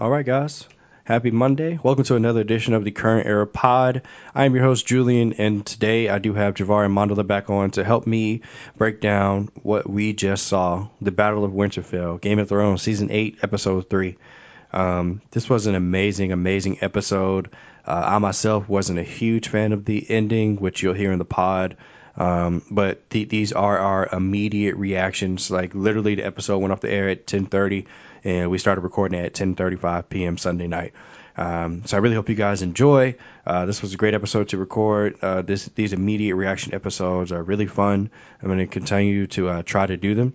All right, guys. Happy Monday. Welcome to another edition of the Current Era Pod. I am your host, Julian, and today I do have Javar and Mandala back on to help me break down what we just saw the Battle of Winterfell, Game of Thrones, Season 8, Episode 3. Um, this was an amazing, amazing episode. Uh, I myself wasn't a huge fan of the ending, which you'll hear in the pod. Um, but th- these are our immediate reactions. Like literally, the episode went off the air at 10:30, and we started recording at 10:35 p.m. Sunday night. Um, so I really hope you guys enjoy. Uh, this was a great episode to record. Uh, this these immediate reaction episodes are really fun. I'm going to continue to uh, try to do them.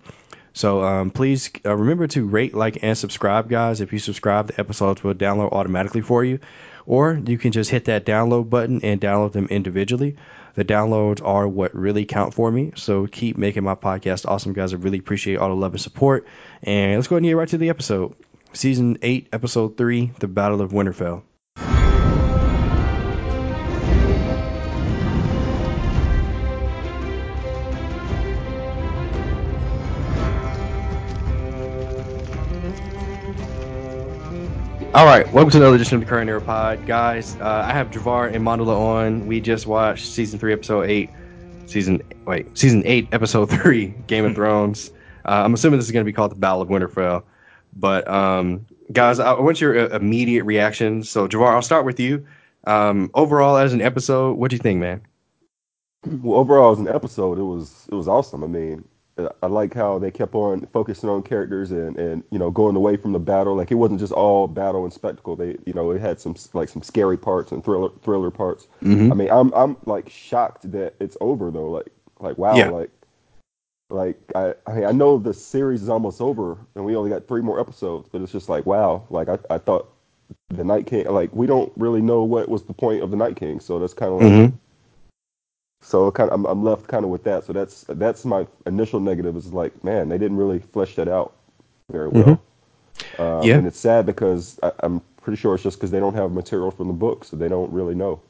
So um, please uh, remember to rate, like, and subscribe, guys. If you subscribe, the episodes will download automatically for you, or you can just hit that download button and download them individually. The downloads are what really count for me. So keep making my podcast awesome, guys. I really appreciate all the love and support. And let's go ahead and get right to the episode. Season 8, Episode 3 The Battle of Winterfell. All right, welcome to another edition of the Current Era Pod, guys. Uh, I have Javar and Mandala on. We just watched season three, episode eight. Season wait, season eight, episode three, Game of Thrones. Uh, I'm assuming this is going to be called the Battle of Winterfell. But um, guys, I want your uh, immediate reactions. So Javar, I'll start with you. Um, overall, as an episode, what do you think, man? Well, overall, as an episode, it was it was awesome. I mean, I like how they kept on focusing on characters and, and you know going away from the battle. Like it wasn't just all battle and spectacle. They you know it had some like some scary parts and thriller thriller parts. Mm-hmm. I mean I'm I'm like shocked that it's over though. Like like wow yeah. like like I I, mean, I know the series is almost over and we only got three more episodes, but it's just like wow. Like I, I thought the Night King like we don't really know what was the point of the Night King, so that's kind of like. Mm-hmm so kind of, I'm, I'm left kind of with that. So that's that's my initial negative is like, man, they didn't really flesh that out very well. Mm-hmm. Uh, yeah. And it's sad because I, am pretty sure it's just because they don't have material from the book, so they don't really know.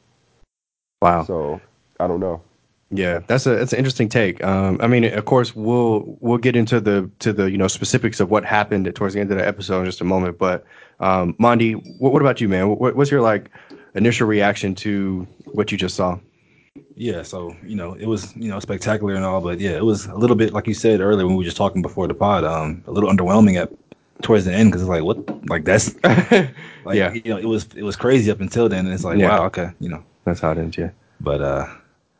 Wow. So I don't know. Yeah, that's a that's an interesting take. Um, I mean, of course, we'll we'll get into the to the you know specifics of what happened towards the end of the episode in just a moment. But um, Mondi, what, what about you, man? What, what's your like initial reaction to what you just saw? Yeah, so you know, it was you know spectacular and all, but yeah, it was a little bit like you said earlier when we were just talking before the pod, um, a little underwhelming at towards the end because it's like what, like that's, like, yeah, you know, it was it was crazy up until then, and it's like yeah. wow, okay, you know, that's how it ends, yeah. But uh,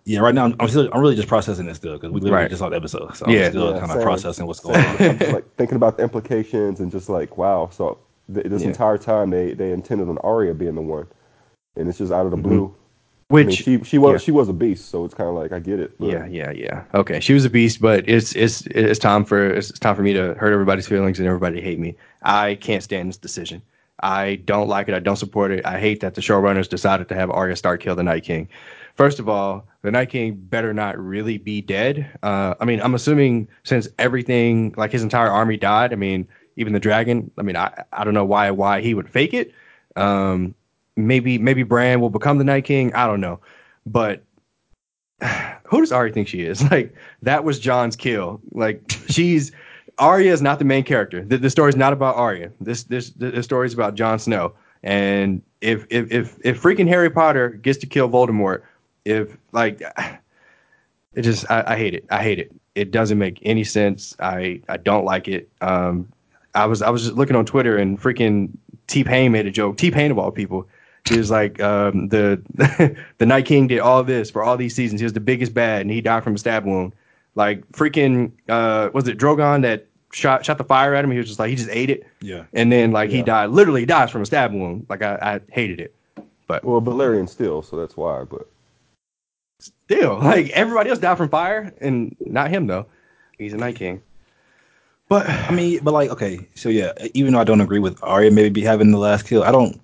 yeah, right now I'm, I'm still I'm really just processing this still because we literally right. just saw the episode, so yeah, I'm still yeah, kind of processing what's going on. I'm just, like thinking about the implications and just like wow, so th- this yeah. entire time they they intended on Arya being the one, and it's just out of the mm-hmm. blue which I mean, she she was yeah. she was a beast, so it's kind of like I get it. But. Yeah, yeah, yeah. Okay, she was a beast, but it's it's it's time for it's time for me to hurt everybody's feelings and everybody hate me. I can't stand this decision. I don't like it. I don't support it. I hate that the showrunners decided to have Arya Stark kill the Night King. First of all, the Night King better not really be dead. Uh, I mean, I'm assuming since everything, like his entire army died. I mean, even the dragon. I mean, I I don't know why why he would fake it. Um, maybe maybe Bran will become the Night King. I don't know, but who does Arya think she is? Like that was Jon's kill. Like she's Arya is not the main character. The, the story is not about Arya. This this the story is about Jon Snow. And if if if if freaking Harry Potter gets to kill Voldemort, if like it just I, I hate it. I hate it. It doesn't make any sense. I I don't like it. Um, I was I was just looking on Twitter and freaking T Pain made a joke. T Pain of all people he was like um, the the Night King did all this for all these seasons. He was the biggest bad, and he died from a stab wound. Like freaking uh, was it Drogon that shot shot the fire at him? He was just like he just ate it. Yeah. And then like yeah. he died, literally dies from a stab wound. Like I, I hated it. But well, Valyrian still, so that's why. But still, like everybody else died from fire, and not him though. He's a Night King. But I mean, but like, okay, so yeah, even though I don't agree with Arya maybe having the last kill, I don't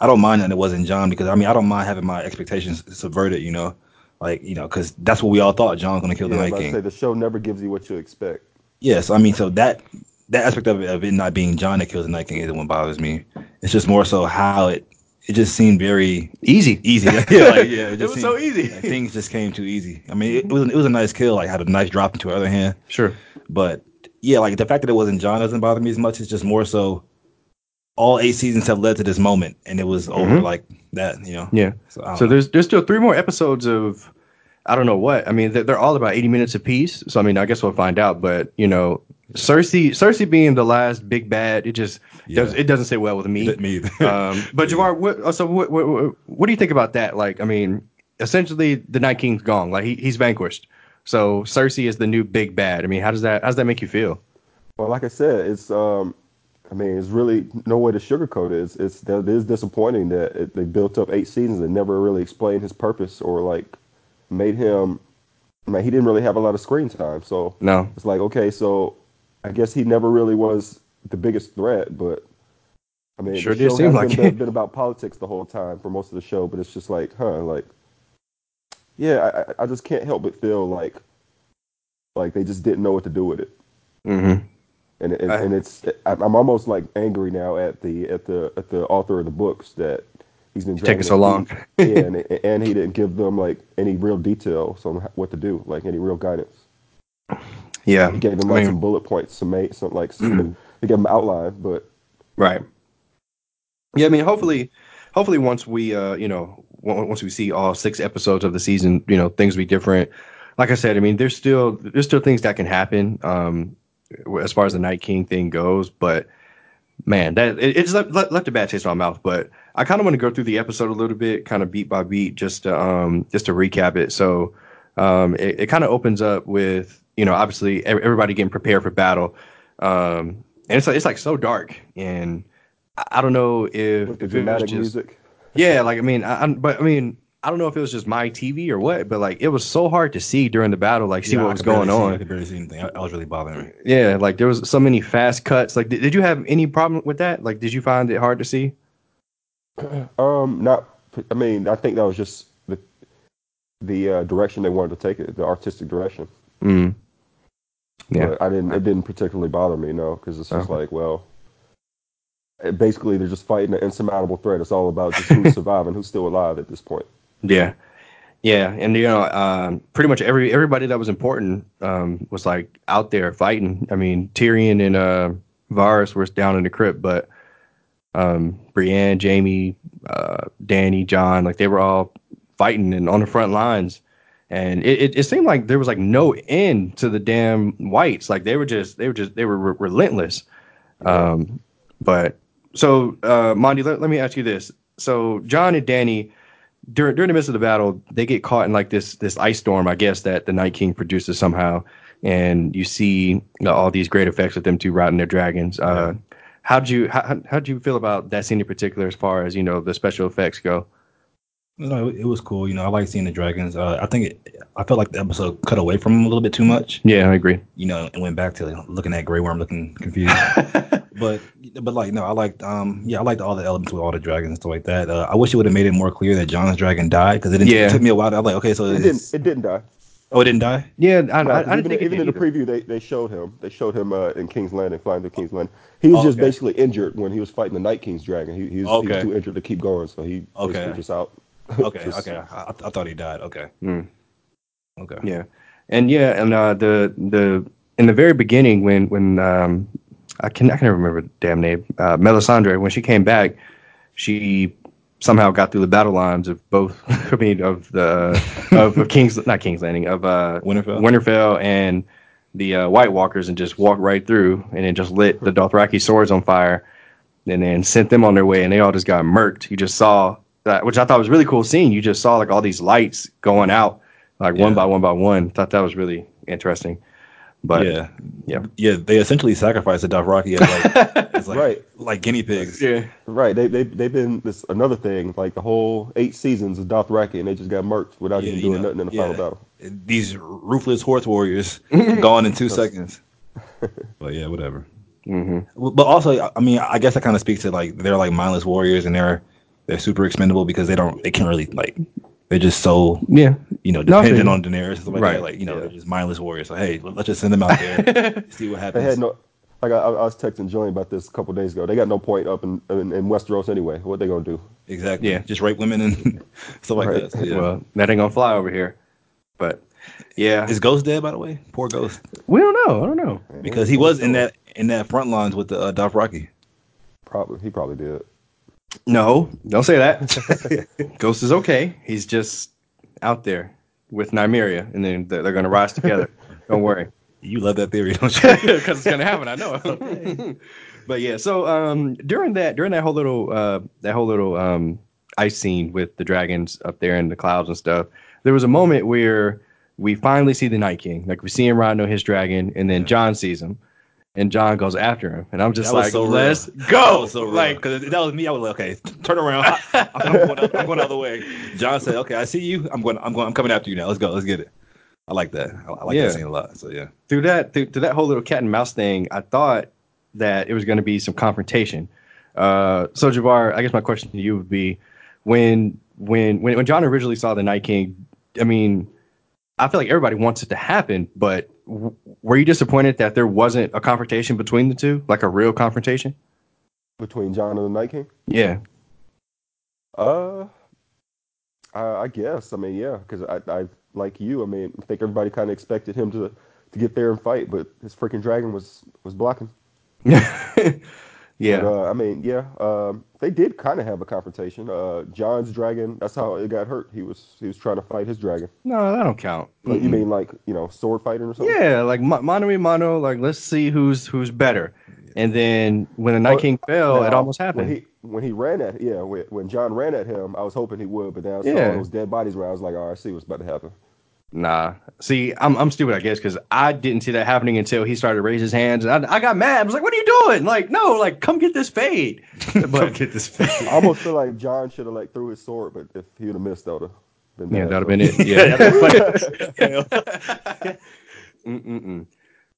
I don't mind that it wasn't Jon because I mean I don't mind having my expectations subverted, you know, like you know because that's what we all thought Jon's gonna kill yeah, the Night King. Say, the show never gives you what you expect. Yes, I mean so that that aspect of it, of it not being Jon that kills the Night King is the one bothers me. It's just more so how it it just seemed very easy, easy. yeah, like, yeah, it, it was seemed, so easy. Like, things just came too easy. I mean, it, it, was it was a nice kill, like had a nice drop into her other hand. Sure, but yeah, like the fact that it wasn't Jon doesn't bother me as much. It's just more so all eight seasons have led to this moment, and it was over mm-hmm. like that. You know. Yeah. So, so there's there's still three more episodes of I don't know what. I mean, they're all about 80 minutes apiece. So I mean, I guess we'll find out. But you know, Cersei, Cersei being the last big bad, it just yeah. does, it doesn't sit well with me. Me either. um, but Javar, what, so what, what, what, do you think about that? Like, I mean, essentially, the Night King's gone. Like he, he's vanquished. So Cersei is the new big bad. I mean, how does that how does that make you feel? Well, like I said, it's um, I mean, it's really no way to sugarcoat it. It's, it's that it is disappointing that it, they built up eight seasons and never really explained his purpose or like made him. I mean, he didn't really have a lot of screen time, so no, it's like okay, so I guess he never really was the biggest threat, but I mean, sure the show seem like been, been, about politics the whole time for most of the show, but it's just like, huh, like, yeah, I, I just can't help but feel like, like they just didn't know what to do with it. Mm-hmm. And it, I, and it's I'm almost like angry now at the at the at the author of the books that he's been taking so long. yeah, and, and he didn't give them like any real details on what to do, like any real guidance. Yeah, he gave them like I mean, some bullet points, some mate, some like some, he gave them outline, but right. Yeah, I mean, hopefully, hopefully once we uh you know once we see all six episodes of the season, you know things will be different. Like I said, I mean, there's still there's still things that can happen um as far as the Night King thing goes, but man, that it, it just left, left, a bad taste in my mouth. But I kind of want to go through the episode a little bit, kind of beat by beat, just to um just to recap it. So um it, it kind of opens up with you know obviously everybody getting prepared for battle, um and it's like it's like so dark and I don't know if, with the if dramatic just, music. Yeah, like I mean, I, but I mean, I don't know if it was just my TV or what, but like it was so hard to see during the battle, like see yeah, what was going on. I could barely see anything. I, I, was really bothering me. Yeah, like there was so many fast cuts. Like, did, did you have any problem with that? Like, did you find it hard to see? Um, not. I mean, I think that was just the the uh, direction they wanted to take it, the artistic direction. Mm. Yeah, but I didn't. It didn't particularly bother me, no, because it's just okay. like, well, basically they're just fighting an insurmountable threat. It's all about just who's surviving, who's still alive at this point. Yeah, yeah, and you know, um, pretty much every everybody that was important um, was like out there fighting. I mean, Tyrion and uh, Varys were down in the crypt, but um, Brienne, Jaime, uh, Dany, Jon, like they were all fighting and on the front lines. And it, it, it, seemed like there was like no end to the damn whites. Like they were just they were just they were re- relentless. Um, but so, uh, Monty, let, let me ask you this. So, Jon and Dany, during during the midst of the battle, they get caught in like this this ice storm, I guess that the Night King produces somehow, and you see you know, all these great effects of them two riding their dragons. Uh, how did you how how did you feel about that scene in particular, as far as you know the special effects go? No, it was cool. You know, I like seeing the dragons. Uh, I think it, I felt like the episode cut away from them a little bit too much. Yeah, I agree. You know, and went back to looking at Grey Worm, looking confused. but but like no, I liked um yeah I liked all the elements with all the dragons and stuff like that. Uh, I wish it would have made it more clear that Jon's dragon died because it, yeah. it took me a while. To, I was like, okay, so it didn't it didn't die. Oh, it didn't die. Yeah, I, no, I, I didn't even, think even in the preview they, they showed him. They showed him uh, in King's Landing, flying to King's Landing. He was oh, just okay. basically injured when he was fighting the Night King's dragon. He, he, was, okay. he was too injured to keep going, so he okay. just out. Okay, just, okay. I, I, thought he died. Okay. Mm. Okay. Yeah, and yeah, and uh, the the in the very beginning when when um, I can I can remember the damn name. Uh, Melisandre, when she came back, she somehow got through the battle lines of both. I mean, of the of, King's not King's Landing of uh, Winterfell, Winterfell, and the uh, White Walkers, and just walked right through, and then just lit the Dothraki swords on fire, and then sent them on their way, and they all just got murked. You just saw that, which I thought was really cool seeing. You just saw like all these lights going out, like yeah. one by one by one. Thought that was really interesting. But yeah, yeah, yeah. They essentially sacrificed the Dothraki as like, as like right, like guinea pigs. Yeah, right. They they they've been this another thing. Like the whole eight seasons of Dothraki, and they just got murked without yeah, even doing know, nothing in the yeah. final battle. These ruthless horse warriors gone in two seconds. But yeah, whatever. Mm-hmm. But also, I mean, I guess that kind of speaks to like they're like mindless warriors, and they're they're super expendable because they don't they can't really like they're just so yeah, you know, dependent no, on Daenerys like right. that. Like you know, yeah. they're just mindless warriors. So hey, let's just send them out there, see what happens. They had no. Like I, I was texting Joey about this a couple days ago. They got no point up in, in, in Westeros anyway. What they gonna do? Exactly. Yeah, just rape women and stuff like right. that. So, yeah. Well, that ain't gonna fly over here. But yeah, is Ghost dead? By the way, poor Ghost. We don't know. I don't know because he was in that in that front lines with the uh, Dothraki. Probably he probably did. No, don't say that. Ghost is okay. He's just out there with Nymeria, and then they're, they're going to rise together. don't worry. You love that theory, don't you? Because it's going to happen. I know. but yeah, so um, during that during that whole little uh, that whole little um, ice scene with the dragons up there in the clouds and stuff, there was a moment where we finally see the Night King. Like we see him riding on his dragon, and then Jon sees him, and Jon goes after him, and I'm just That like, so let's go. so like, because that was me. I was like, okay, turn around. I, am going, I'm going the other way. Jon said, okay, I see you. I'm going. I'm going. I'm coming after you now. Let's go. Let's get it. I like that. I, I like Yeah. that scene a lot. So yeah. through that through, through that whole little cat and mouse thing, I thought that it was going to be some confrontation. Uh, so Javar, I guess my question to you would be, when when when when Jon originally saw the Night King, I mean, I feel like everybody wants it to happen, but w- were you disappointed that there wasn't a confrontation between the two, like a real confrontation? Between Jon and the Night King? Yeah, Uh, I, I guess. I mean, yeah, because I, I like you. I mean, I think everybody kind of expected him to to get there and fight, but his freaking dragon was was blocking. yeah, But, uh, I mean, yeah, um, they did kind of have a confrontation. Uh, Jon's dragon. That's how it got hurt. He was he was trying to fight his dragon. no, that don't count. Like, you mean like you know sword fighting or something? Yeah, like mano a mano, like let's see who's who's better. And then when the Night King fell, it almost happened. When he when he ran at yeah when, when Jon ran at him, I was hoping he would, but then I saw Yeah. those dead bodies where I was like, oh, I see what's about to happen. Nah. See, I'm I'm stupid, I guess, because I didn't see that happening until he started to raise his hands. I, I got mad. I was like, "What are you doing?" Like, no, like, come get this fade. But get this. fade. I almost feel like Jon should have like threw his sword, but if he would have missed, that would have been yeah, that'd have been it. Yeah. Mm-mm-mm.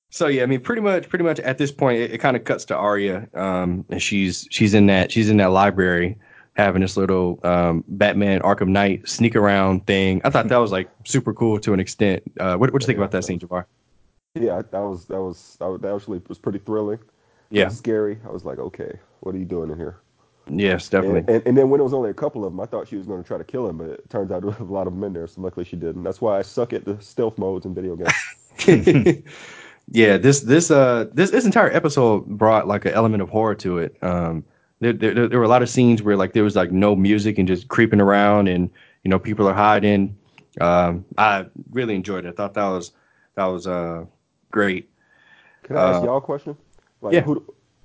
So yeah, I mean, pretty much, pretty much at this point, it, it kind of cuts to Arya, um, and she's she's in that she's in that library having this little um, Batman Arkham Knight sneak around thing. I thought that was like super cool to an extent. Uh, what what you think about that scene, Javar? Yeah, that was that was that actually was pretty thrilling. Yeah, scary. I was like, okay, what are you doing in here? yes, definitely. And, and, and then when it was only a couple of them, I thought she was going to try to kill him, but it turns out there was a lot of them in there. So luckily she didn't. That's why I suck at the stealth modes in video games. yeah, this this uh this this entire episode brought like an element of horror to it. Um, there, there there were a lot of scenes where like there was like no music and just creeping around and you know people are hiding. Um, I really enjoyed it. I thought that was that was uh great. Can I ask Uh, y'all a question? Like, yeah. who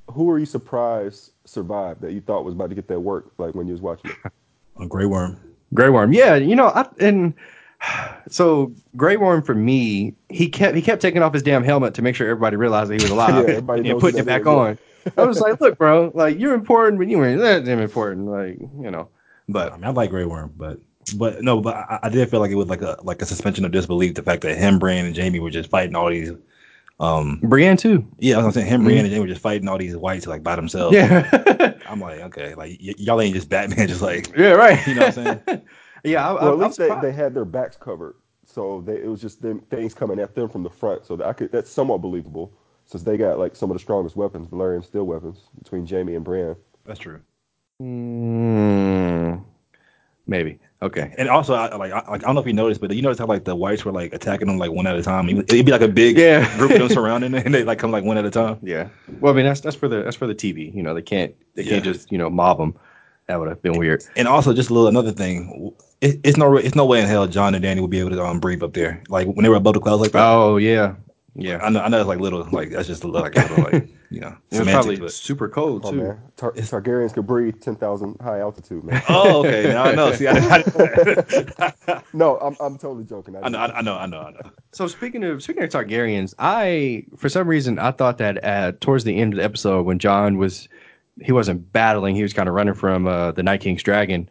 who are you surprised survived that you thought was about to get that work? Like when you was watching it. A Grey Worm. Grey Worm, yeah, you know, I, and so Grey Worm for me, he kept he kept taking off his damn helmet to make sure everybody realized that he was alive Yeah, and putting it back is, yeah. on. I was like, look, bro, like you're important, but you ain't that damn important, like you know. But But I mean, I like Grey Worm, but but no, but I, I did feel like it was like a like a suspension of disbelief. The fact that him, Bran, and Jaime were just fighting all these. Um, Brienne too. yeah, I was saying him, Bran, and Jaime were just fighting all these whites like by themselves. Yeah, I'm like, okay, like y- y'all ain't just Batman, just like yeah, right. you know what I'm saying. yeah, I, Well, I, at I'm least they, they had their backs covered, so they, it was just them things coming at them from the front. So that I could that's somewhat believable since they got like some of the strongest weapons, Valyrian steel weapons, between Jaime and Bran. That's true. Mm, maybe. Okay. And also, I, like, I, like, I don't know if you noticed, but you notice how like the whites were like attacking them like one at a time. It'd be like a big Yeah. group of them surrounding it, and they like come like one at a time. Yeah. Well, I mean, that's that's for the that's for the TV. You know, they can't they can't just you know mob them. That would have been weird. And also, just a little another thing, it, it's no it's no way in hell Jon and Dany would be able to um, breathe up there. Like when they were above the clouds like that. Oh yeah, yeah. I know I know it's like little like that's just little like little like you know It was probably but- super cold Oh too. man, Tar- Targaryens could breathe ten thousand high altitude, man. Oh, okay. Now I know. See, I, I, no, I'm I'm totally joking. I know, I know, I know, I know. So speaking of speaking of Targaryens, I for some reason I thought that at towards the end of the episode when Jon was he wasn't battling, he was kind of running from uh, the Night King's dragon.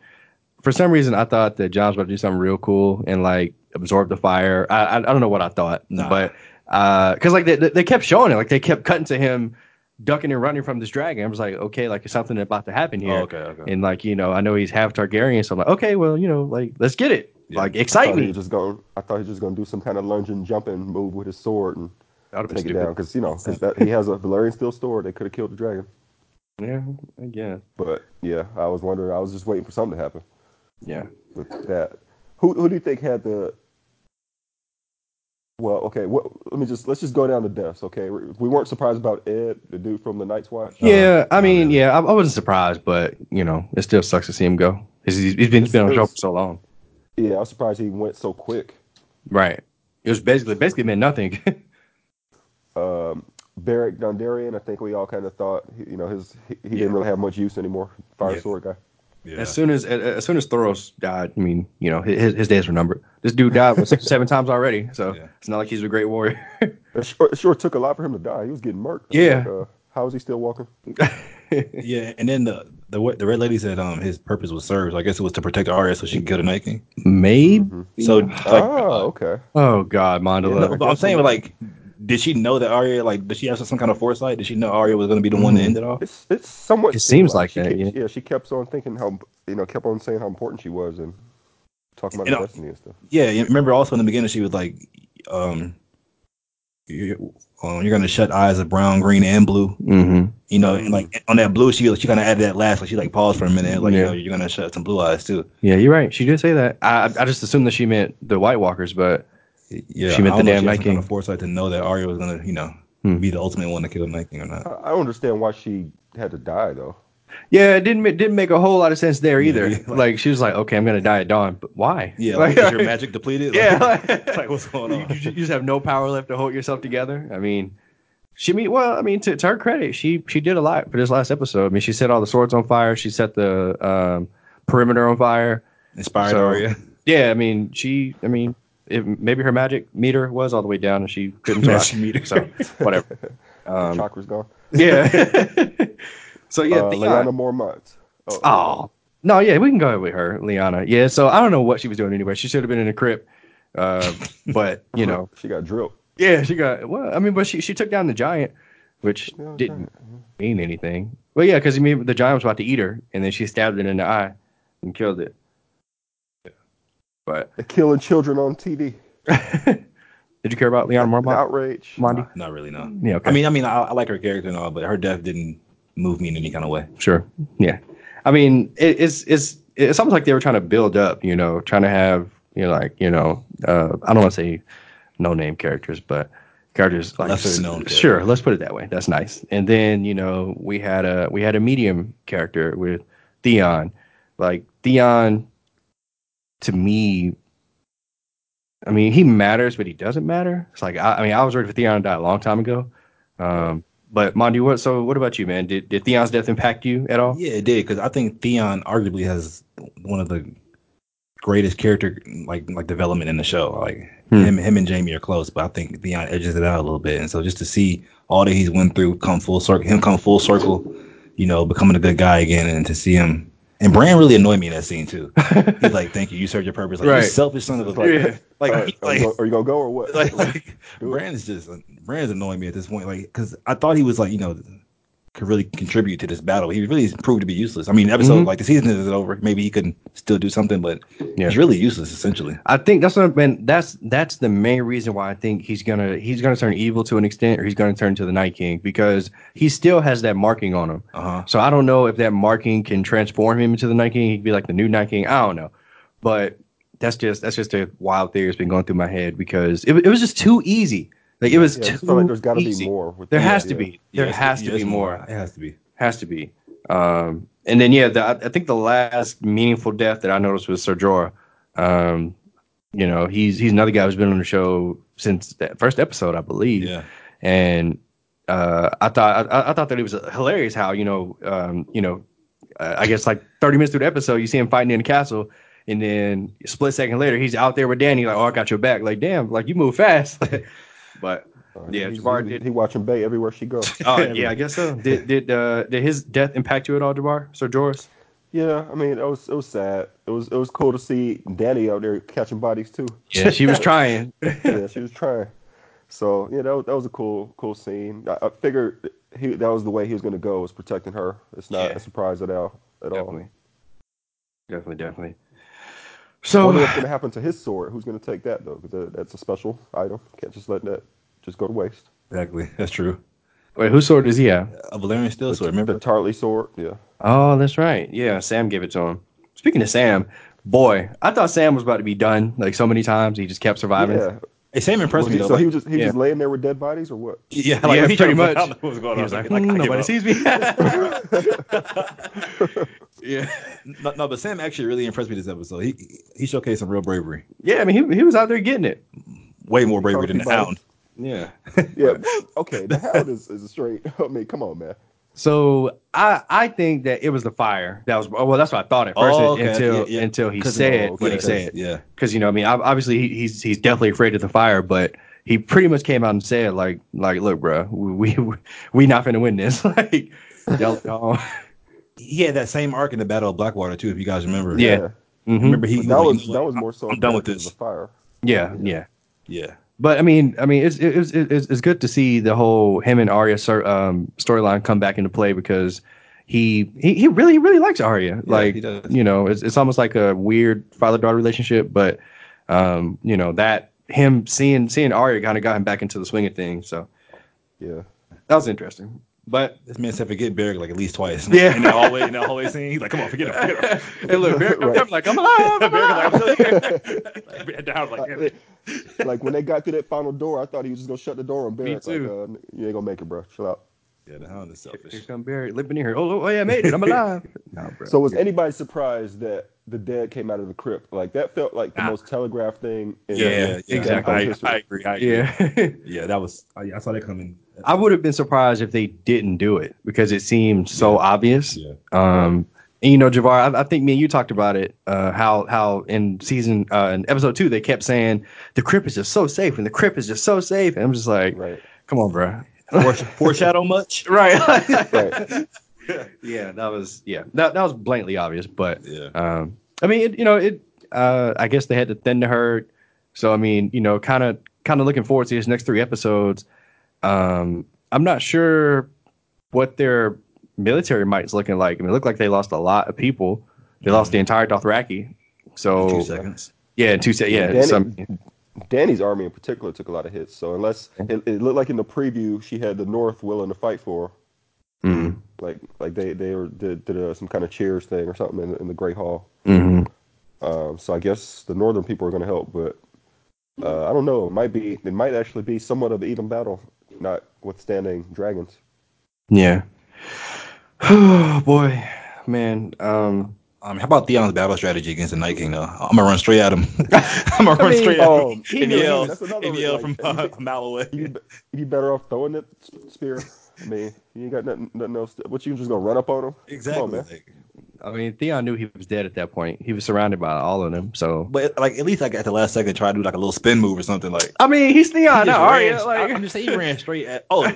For some reason, I thought that Jon was about to do something real cool and like absorb the fire. I I, I don't know what I thought, Nah. but Uh, because like they they kept showing it, like they kept cutting to him ducking and running from this dragon. I was like, okay, like something about to happen here. Oh, okay, okay. And like you know, I know he's half Targaryen, so I'm like, okay, well, you know, like let's get it. Yeah. Like I excite thought me. just going. I thought he was just going to do some kind of lunging, jumping move with his sword and That would've take it stupid. down because you know 'cause that, he has a Valyrian steel sword. They could have killed the dragon. Yeah, I guess. But yeah, I was wondering. I was just waiting for something to happen Yeah. with that. Who who do you think had the Well, okay. What, let me just let's just go down the deaths. Okay, we weren't surprised about Ed, the dude from the Night's Watch. Yeah, I mean, yeah, I, I wasn't surprised, but you know, it still sucks to see him go. He's, he's been he's been on the show for so long. Yeah, I was surprised he went so quick. Right. It was basically basically meant nothing. um, Beric Dondarrion, I think we all kind of thought, you know, his he, he yeah. didn't really have much use anymore. Fire yeah. sword guy. Yeah. As soon as as soon as Thoros died, I mean, you know, his his days were numbered. This dude died six or seven times already, so yeah. it's not like he's a great warrior. it, sure, it sure took a lot for him to die. He was getting murked. Yeah. Like, uh, how is he still walking? yeah, and then the the the red lady said um his purpose was served. So I guess it was to protect Arya so she could kill the Night King. Maybe. Mm-hmm. So like, oh okay. Oh God, Mandala. Yeah, no, I'm saying like did she know that Arya like did she have some kind of foresight? Did she know Arya was going to be the one to mm-hmm. end it all? It's it's somewhat. It seems like, like that. Kept, yeah. yeah, she kept on thinking how you know kept on saying how important she was and talking about and, destiny and stuff. Yeah, remember also in the beginning she was like, um, you, um, you're gonna shut eyes of brown, green, and blue. Mm-hmm. You know, and like on that blue, she she kind of added that last. Like she like paused for a minute, like yeah. you know, you're gonna shut some blue eyes too. Yeah, you're right. She did say that. I I just assumed that she meant the White Walkers, but yeah, she meant the damn Night King. Kind of foresight to know that Arya was gonna, you know, hmm. be the ultimate one to kill the Night King or not. I don't understand why she had to die though. Yeah, it didn't it didn't make a whole lot of sense there either. Yeah, like, like, she was like, "Okay, I'm gonna die at dawn," but why? Yeah, like, is your magic depleted? yeah, like, like, what's going on? You, you, just have no power left to hold yourself together. I mean, she mean well, I mean, to, to her credit, she she did a lot for this last episode. I mean, she set all the swords on fire. She set the um, perimeter on fire. Inspired so, Arya. Yeah, I mean, she. I mean, it, maybe her magic meter was all the way down and she couldn't talk. meter. So whatever. Um, Chakra's gone. Yeah. so yeah, uh, Lyanna Mormont. Oh, oh, no, yeah, we can go with her, Lyanna. Yeah, so I don't know what she was doing anyway. She should have been in a crypt, uh, but you know, she got drilled. Yeah, she got well. I mean, but she she took down the giant, which didn't mean anything. Well, yeah, because I mean, the giant was about to eat her, and then she stabbed it in the eye and killed it. But They're killing children on TV. Did you care about Lyanna Mormont? Outrage. Monty? Not, not really, no. Yeah, okay. I mean, I mean, I, I, like her character and all, but her death didn't move me in any kind of way. Sure. Yeah. I mean, it, it's it's it's almost like they were trying to build up, you know, trying to have, you know, like, you know, uh, I don't want to say no name characters, but characters like lesser known. Sure, let's put it that way. That's nice. And then, you know, we had a we had a medium character with Theon. Like Theon to me I mean, he matters, but he doesn't matter. It's like I, I mean, I was ready for Theon to die a long time ago. Um, but Mondi, what? So, what about you, man? Did did Theon's death impact you at all? Yeah, it did because I think Theon arguably has one of the greatest character like like development in the show. Like hmm. him him and Jaime are close, but I think Theon edges it out a little bit. And so just to see all that he's went through come full circle, him come full circle, you know, becoming a good guy again, and to see him and Bran really annoyed me in that scene too. He's like, "Thank you, you served your purpose." Like, right. you selfish son of a. Like, yeah. like, right. like, are, you are gonna go or what? Like, like Bran is just Bran's annoying me at this point. Like, because I thought he was like, you know, could really contribute to this battle. He really proved to be useless. I mean, episode mm-hmm. like the season is over. Maybe he could still do something, but yeah. he's really useless essentially. I think that's what I been that's that's the main reason why I think he's gonna he's gonna turn evil to an extent, or he's gonna turn to the Night King because he still has that marking on him. Uh-huh. So I don't know if that marking can transform him into the Night King. He'd be like the new Night King. I don't know, but that's just that's just a wild theory that's been going through my head because it, it was just too easy. Like it was yeah, too like there's got to be more. there has to be. There has to be more. It has to be. Has to be. Um, and then yeah, the, I think the last meaningful death that I noticed was Ser Jorah. Um, you know, he's he's another guy who's been on the show since that first episode, I believe. Yeah. And uh, I thought I, I, thought that it was hilarious how you know um, you know uh, I guess like 30 minutes through the episode you see him fighting in the castle and then a split second later he's out there with Dany like oh I got your back like damn like you move fast but uh, yeah, Javar did. He watching Bay everywhere she goes. Oh yeah, I guess so. Did did uh, did his death impact you at all, Javar? Sir Jorah's? Yeah, I mean it was it was sad. It was it was cool to see Dany out there catching bodies too. Yeah, she was trying. yeah, she was trying. So yeah, that was, that was a cool cool scene. I, I figured he that was the way he was going to go was protecting her. It's not yeah. a surprise at all. At definitely. all. Definitely, definitely. So, I wonder what's going to happen to his sword. Who's going to take that though? Because that's a special item. Can't just let that just go to waste. Exactly. That's true. Wait, whose sword does he have? A Valyrian steel sword. Remember the Tarly sword? Yeah. Oh, that's right. Yeah, Sam gave it to him. Speaking of Sam, boy, I thought Sam was about to be done like so many times. He just kept surviving. Yeah. Hey, Sam impressed me though. so like- he was just he was yeah. just laying there with dead bodies or what? yeah, Yeah, he pretty much. I don't know what was going He on. was like, I "Hmm, give nobody sees me. yeah, No, no, but Sam actually really impressed me this episode. He he showcased some real bravery. yeah. I mean, he he was out there getting it. Way more bravery than the Trophy Hound. Yeah. Yeah. Okay. The hound is, is a straight. I mean, come on, man. So I I think that it was the fire that was well that's what I thought at first Oh, okay. until Yeah, yeah. until he 'Cause- said oh, what he said Yeah. because you know I mean obviously he, he's he's definitely afraid of the fire but he pretty much came out and said like like look bro we we, we not finna win this like y'all, y'all- He had that same arc in the Battle of Blackwater too, if you guys remember. Yeah. mhm. Remember he But that like, was you know that was more so. I'm done with this. The fire. yeah yeah Yeah. But I mean I mean it's it's it's, it's good to see the whole him and Arya um, storyline come back into play because. He, he he really he really likes Arya. like you know, it's it's almost like a weird father daughter relationship, but um, you know that him seeing seeing Arya kind of got him back into the swing of things. So Yeah. that was interesting. But This man said forget Beric like at least twice. Yeah. In that hallway, in that hallway scene, he's like, "Come on, forget him." Forget him. hey, look, Barry, Right. I'm like I'm alive. I'm Beric alive. like, "I'm still here." Head down, like, like when they got through that final door, I thought he was just gonna shut the door on Barrett. too. Like, uh, you ain't gonna make it, bro. Chill out. yeah, the Hound is Here selfish. come Barry limping in here. Oh, oh yeah, I made it. I'm alive. no, bro. So was anybody surprised that the dead came out of the crypt? Like that felt like the Ah. most telegraphed thing. In, Yeah, uh, yeah, in exactly. I. I agree. I agree. yeah. Yeah, that was. I, I saw that coming. I would have been surprised if they didn't do it because it seemed so obvious. Yeah. Um, and you know, Javar, I, I think me and you talked about it. Uh, how how in season uh, in episode two they kept saying the crypt is just so safe and the crypt is just so safe. And I'm just like, Right. come on, bro. Foresh- foreshadow much? right. Right. yeah, that was yeah that that was blatantly obvious. But Yeah. um, I mean, it, you know, it. Uh, I guess they had to thin the herd. So I mean, you know, kind of kind of looking forward to these next three episodes. Um, I'm not sure what their military might's looking like. I mean, it looked like they lost a lot of people. They lost the entire Dothraki. So Two seconds. yeah, in two seconds. yeah, Dany- some Dany's army in particular took a lot of hits. So unless it, it looked like in the preview she had the North willing to fight for, her. mm, like like they they were did, did uh some kind of cheers thing or something in, the- in the Great Hall. mhm. Um, so I guess the Northern people are going to help, but uh, I don't know. It might be it might actually be somewhat of an even battle, notwithstanding dragons. yeah. Oh boy, man. Um, Um, how about Theon's battle strategy against the Night King? Though I'm gonna run straight at him. I'm gonna run mean, straight at oh, him he and yell, was- that's another and yell like, from you uh, think- a mile away. You be, you be better off throwing that spear. I mean, you ain't got nothing, nothing else. To, what you just gonna run up on him? Exactly. Come on, man. like- I mean, Theon knew he was dead at that point. He was surrounded by all of them. So but like at least like at the last second, try to do like a little spin move or something. Like I mean, he's Theon, He not just Arya. ran- Like, I'm just saying he ran straight at. Oh,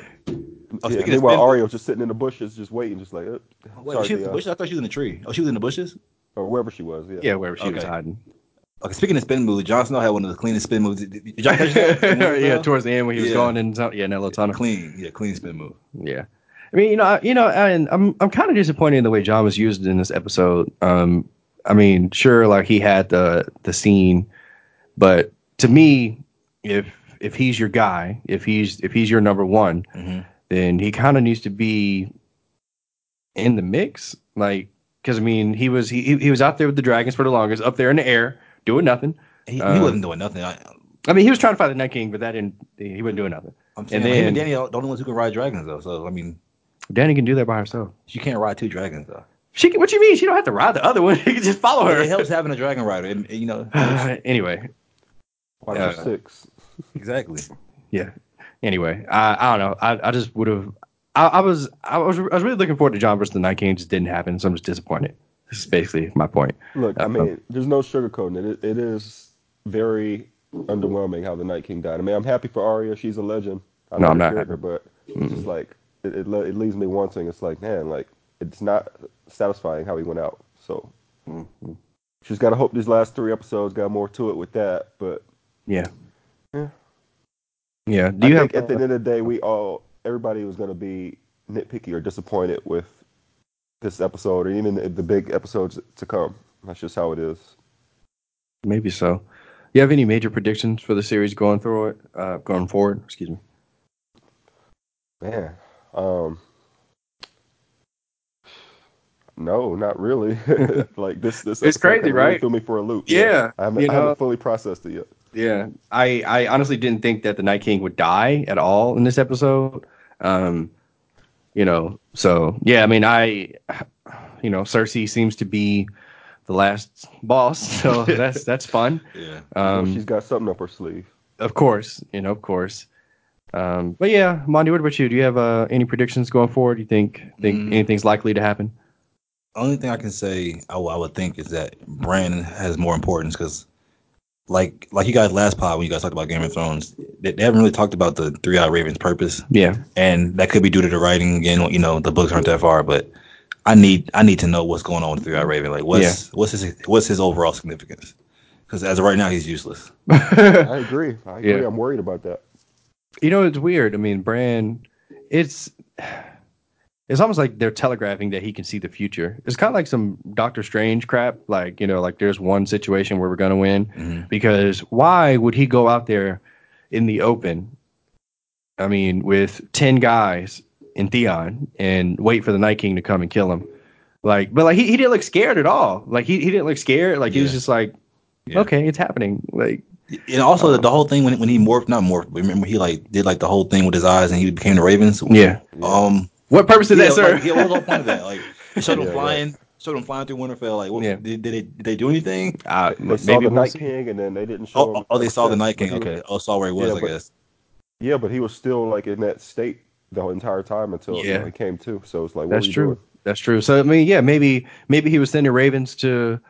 Oh, yeah, speaking of meanwhile, spin- Arya was just sitting in the bushes, just waiting, just like, uh, wait, sorry, was she in the bushes? I thought she was in the tree. Oh, she was in the bushes. or wherever she was. Yeah. yeah, wherever she was hiding. Okay, speaking of spin moves, Jon Snow had one of the cleanest spin moves. Did, did y'all catch that? yeah, towards the end when he was Yeah. going in, yeah, in that little tunnel. clean, yeah, clean spin move. Yeah. I mean, you know, I- you know, and I'm I'm kind of disappointed in the way Jon was used in this episode. Um, I mean, sure, like he had the the scene, but to me, if if he's your guy, if he's if he's your number one, Mhm. then he kind of needs to be in the mix, like because I mean, he was he he was out there with the dragons for the longest, up there in the air doing nothing. He, he Um, wasn't doing nothing. I, I mean, he was trying to fight the Night King, but that didn't. He wasn't doing nothing. I'm saying, And him and then- Dany are the only ones who can ride dragons, though. So I mean, Dany can do that by herself. She can't ride two dragons, though. She can, what you mean? She don't have to ride the other one. She can just follow her. It helps having a dragon rider. It, you know, anyway, Why Yeah. for six? exactly. yeah. Anyway, I I don't know. I, I just would have. I, I was I was I was really looking forward to Jon versus the Night King. It just didn't happen, so I'm just disappointed. This is basically my point. Look, I Uh, mean, there's no sugarcoating it. it. It is very underwhelming how the Night King died. I mean, I'm happy for Arya; she's a legend. I No, I'm the not character, but it's just like it, it, le- it leaves me wanting. It's like, man, like it's not satisfying how he went out. So just gotta hope these last three episodes got more to it with that. But Yeah. Yeah. Yeah. Do I you have? think at the end of the day, we all, everybody was gonna be nitpicky or disappointed with this episode, or even the, the big episodes to come. That's just how it is. maybe so. You have any major predictions for the series going through it? Uh, going forward? Excuse me. Man, um, No, not really. like this, this. It's crazy, right? Threw me for a loop. Yeah, I haven't, you I haven't fully processed it yet. Yeah, I I honestly didn't think that the Night King would die at all in this episode. Um, you know, so yeah, I mean, I, you know, Cersei seems to be the last boss, so that's that's fun. Yeah. Well, Um, she's got something up her sleeve. of course, you know, of course. Um, but yeah, Monty, what about you? Do you have uh, any predictions going forward? Do you think think Mm. anything's likely to happen? Only thing I can say I, w- I would think is that Bran has more importance because, like, like you guys last pod when you guys talked about Game of Thrones, they, they haven't really talked about the Three Eyed Raven's purpose, Yeah, and that could be due to the writing. Again, you know, the books aren't that far, but I need I need to know what's going on with Three Eyed Raven. Like, what's what's his what's his overall significance? Because as of right now, he's useless. I agree. I agree. Yeah. I'm worried about that. You know, it's weird. I mean, Bran, it's it's almost like they're telegraphing that he can see the future. It's kind of like some Doctor Strange crap. Like, you know, like there's one situation where we're going to win. Mhm. Because why would he go out there in the open? I mean, with 10 guys in Theon and wait for the Night King to come and kill him. Like, but like he, he didn't look scared at all. Like he, he didn't look scared. Like he was just like, Yeah. okay, it's happening. Like, And also the, the whole thing when when he morphed, not morphed, but remember he like did like the whole thing with his eyes and he became the Ravens. yeah. Um. What purpose did yeah, that serve? Like, yeah, what was the whole point of that? Like, it showed them Yeah, flying, showed them flying through Winterfell. Like, what, Yeah. did, did they did they do anything? Uh, They maybe saw the Night see. King, and then they didn't show Oh, him. oh, they saw the Night King. he was- Okay, oh, saw where he was. Yeah, I but- guess. Yeah, but he was still like in that state the whole entire time until you Yeah. know, he came to. So it's like, what That's are you true. doing? That's true. So I mean, yeah, maybe maybe he was sending ravens to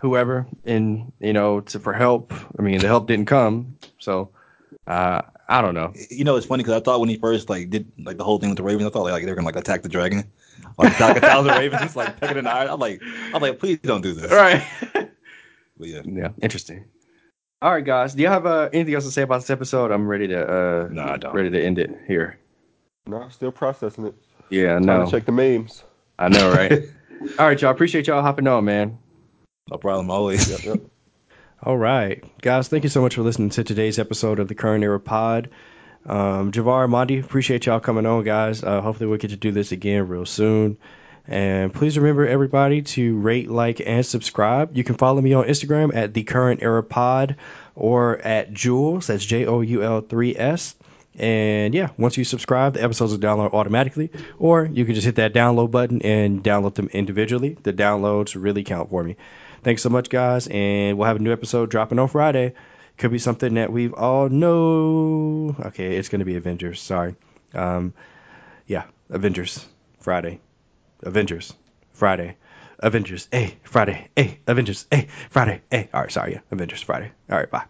whoever, and you know, to for help. I mean, the help didn't come, so uh, I don't know. You know, it's funny because I thought when he first like did like the whole thing with the Ravens, I thought like, like they were gonna like attack the dragon, like attack a thousand Ravens, like pecking an eye. I'm like, I'm like, please don't do this. Right. But yeah, yeah, interesting. All right, guys. Do you have uh, anything else to say about this episode? I'm ready to. Uh, No, I don't. Ready to end it here. No, still processing it. Yeah, Time no, to check the memes. I know, right? All right, y'all. Appreciate y'all hopping on, man. No problem. Always. Yep, yep. All right, guys. Thank you so much for listening to today's episode of the Current Era Pod. Um, Javar, Monty, appreciate y'all coming on, guys. Uh, hopefully, we'll get to do this again real soon. And please remember, everybody, to rate, like, and subscribe. You can follow me on Instagram at the Current Era Pod or at Jules. That's J O U L 3 S. And yeah, once you subscribe, the episodes will download automatically, or you can just hit that download button and download them individually. The downloads really count for me. Thanks so much, guys, and we'll have a new episode dropping on Friday. Could be something that we've all know. Okay, it's going to be Avengers. Sorry. Um, yeah, Avengers Friday. Avengers Friday. Avengers. Hey, Friday. Hey, Avengers. Hey, Friday. Hey. All right, sorry. Yeah, Avengers Friday. All right, bye.